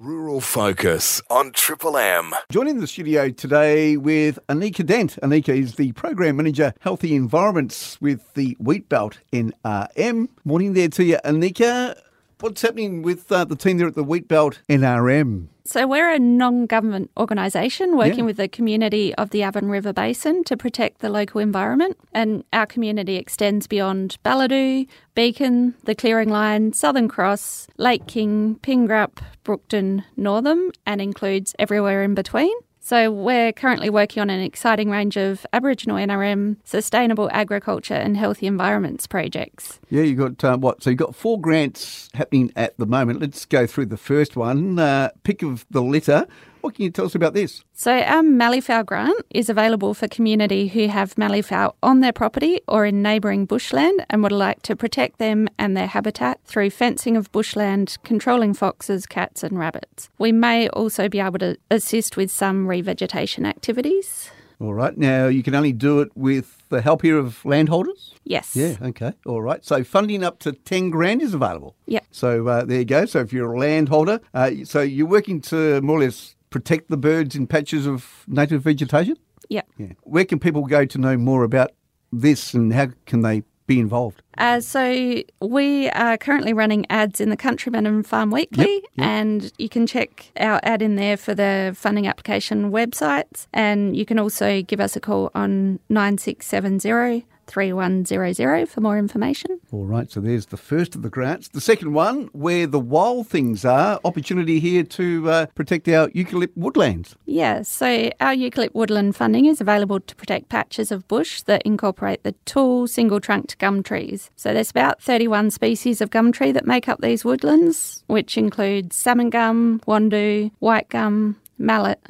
Rural Focus on Triple M. Joining the studio today with Anika Dent. Anika is the Program Manager, Healthy Environments with the Wheatbelt NRM. Morning there to you, Anika. What's happening with uh, the team there at the Wheatbelt NRM? So, we're a non government organisation working Yeah. with the community of the Avon River Basin to protect the local environment. And our community extends beyond Ballidu, Beacon, the Clearing Line, Southern Cross, Lake King, Pingrup, Brookton, Northam, and includes everywhere in between. So, we're currently working on an exciting range of Aboriginal NRM, sustainable agriculture, and healthy environments projects. Yeah, you got uh, what? So you've got four grants happening at the moment. Let's go through the first one. Uh, pick of the litter. What can you tell us about this? So, our Malleefowl grant is available for community who have Malleefowl on their property or in neighbouring bushland and would like to protect them and their habitat through fencing of bushland, controlling foxes, cats, and rabbits. We may also be able to assist with some revegetation activities. All right. Now you can only do it with the help here of landholders. Yes. Yeah. Okay. All right. So funding up to ten grand is available. Yeah. So uh, there you go. So if you're a landholder, uh, so you're working to more or less protect the birds in patches of native vegetation. Yep. Yeah. Where can people go to know more about this, and how can they be involved? Uh, so we are currently running ads in the Countryman and Farm Weekly, Yep, yep. and you can check our ad in there for the funding application websites. And you can also give us a call on 9670 3100 for more information. All right. So there's the first of the grants. The second one, where the wild things are, opportunity here to uh, protect our eucalypt woodlands. Yeah, so our eucalypt woodland funding is available to protect patches of bush that incorporate the tall, single trunked gum trees. So there's about 31 species of gum tree that make up these woodlands, which include salmon gum, wandoo, white gum, mallet,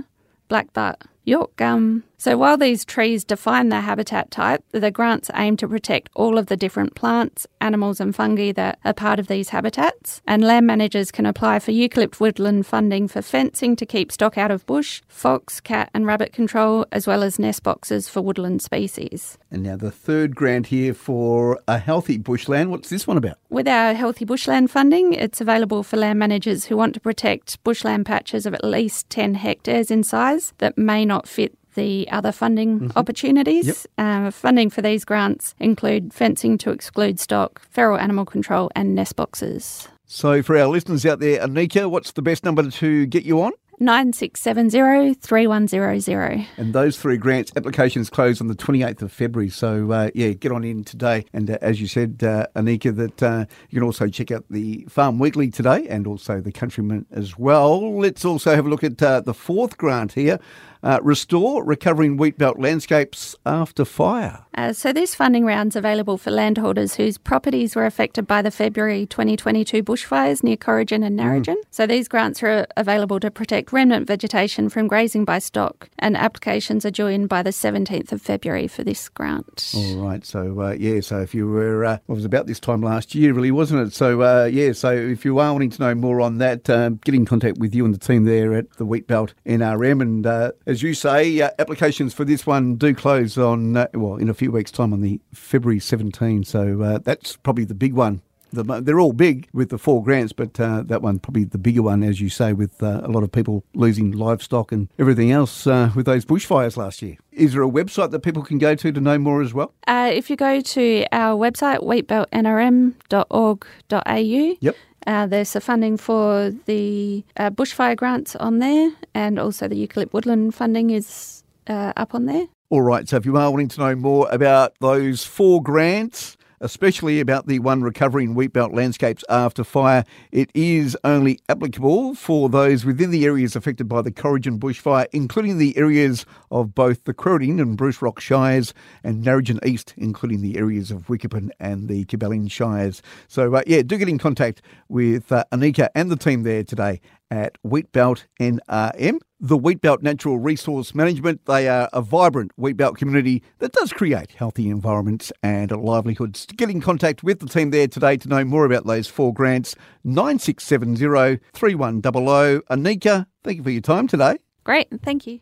black butt, York gum. So while these trees define their habitat type, the grants aim to protect all of the different plants, animals and fungi that are part of these habitats. And land managers can apply for eucalypt woodland funding for fencing to keep stock out of bush, fox, cat and rabbit control, as well as nest boxes for woodland species. And now the third grant here for a healthy bushland. What's this one about? With our Healthy Bushland funding, it's available for land managers who want to protect bushland patches of at least 10 hectares in size that may not fit the other funding opportunities. Uh, funding for these grants include fencing to exclude stock, feral animal control, and nest boxes. So for our listeners out there, Anika, what's the best number to get you on? 9670 3100. And those three grants applications close on the 28th of February. So, uh, yeah, get on in today. And uh, as you said, uh, Anika, that uh, you can also check out the Farm Weekly today and also the Countryman as well. Let's also have a look at uh, the fourth grant here uh, Restore Recovering Wheat Belt Landscapes After Fire. Uh, so this funding round's available for landholders whose properties were affected by the February 2022 bushfires near Corrigan and Narrogin. So these grants are available to protect remnant vegetation from grazing by stock, and applications are due in by the 17th of February for this grant. All right. So, uh, yeah, so if you were, uh, it was about this time last year, really, wasn't it? So, uh, yeah, so if you are wanting to know more on that, um, get in contact with you and the team there at the Wheatbelt NRM. And uh, as you say, uh, applications for this one do close on, uh, well, in a few weeks' time on the February 17. So uh, that's probably the big one. The, they're all big with the four grants, but uh, that one probably the bigger one, as you say, with uh, a lot of people losing livestock and everything else uh, with those bushfires last year. Is there a website that people can go to to know more as well? Uh, if you go to our website, wheatbeltnrm.org.au, Yep. Uh, there's the funding for the uh, bushfire grants on there, and also the eucalypt woodland funding is uh, up on there. All right, so if you are wanting to know more about those four grants, especially about the one recovering wheat belt landscapes after fire, it is only applicable for those within the areas affected by the Corrigan bushfire, including the areas of both the Crowding and Bruce Rock Shires and Narrogin East, including the areas of Wickepin and the Cuballing Shires. So, uh, yeah, do get in contact with uh, Anika and the team there today at Wheatbelt NRM. The Wheatbelt Natural Resource Management, they are a vibrant wheatbelt community that does create healthy environments and livelihoods. Get in contact with the team there today to know more about those four grants, 9670 3100. Anika, thank you for your time today. Great, thank you.